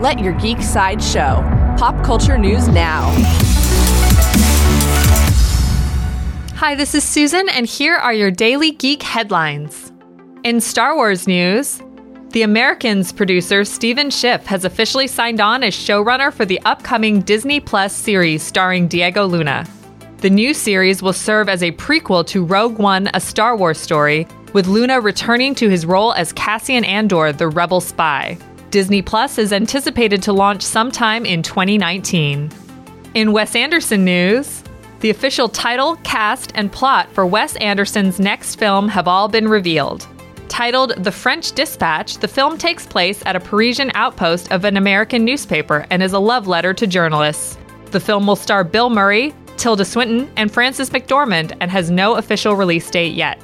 Let your geek side show. Pop culture news now. Hi, this is Susan, and here are your daily geek headlines. In Star Wars news, the Americans producer Stephen Schiff has officially signed on as showrunner for the upcoming Disney Plus series starring Diego Luna. The new series will serve as a prequel to Rogue One, a Star Wars story, with Luna returning to his role as Cassian Andor, the rebel spy. Disney Plus is anticipated to launch sometime in 2019. In Wes Anderson news, the official title, cast, and plot for Wes Anderson's next film have all been revealed. Titled The French Dispatch, the film takes place at a Parisian outpost of an American newspaper and is a love letter to journalists. The film will star Bill Murray, Tilda Swinton, and Frances McDormand and has no official release date yet.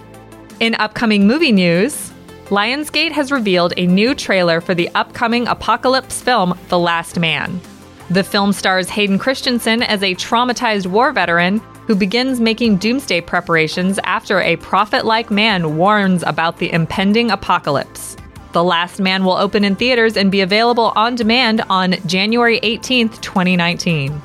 In upcoming movie news, Lionsgate has revealed a new trailer for the upcoming apocalypse film, The Last Man. The film stars Hayden Christensen as a traumatized war veteran who begins making doomsday preparations after a prophet like man warns about the impending apocalypse. The Last Man will open in theaters and be available on demand on January 18th, 2019.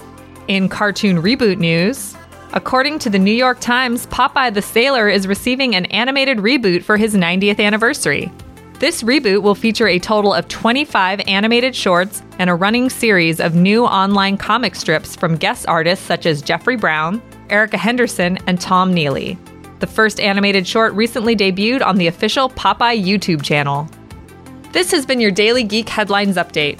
In cartoon reboot news, according to the New York Times, Popeye the Sailor is receiving an animated reboot for his 90th anniversary. This reboot will feature a total of 25 animated shorts and a running series of new online comic strips from guest artists such as Jeffrey Brown, Erica Henderson, and Tom Neely. The first animated short recently debuted on the official Popeye YouTube channel. This has been your Daily Geek Headlines Update.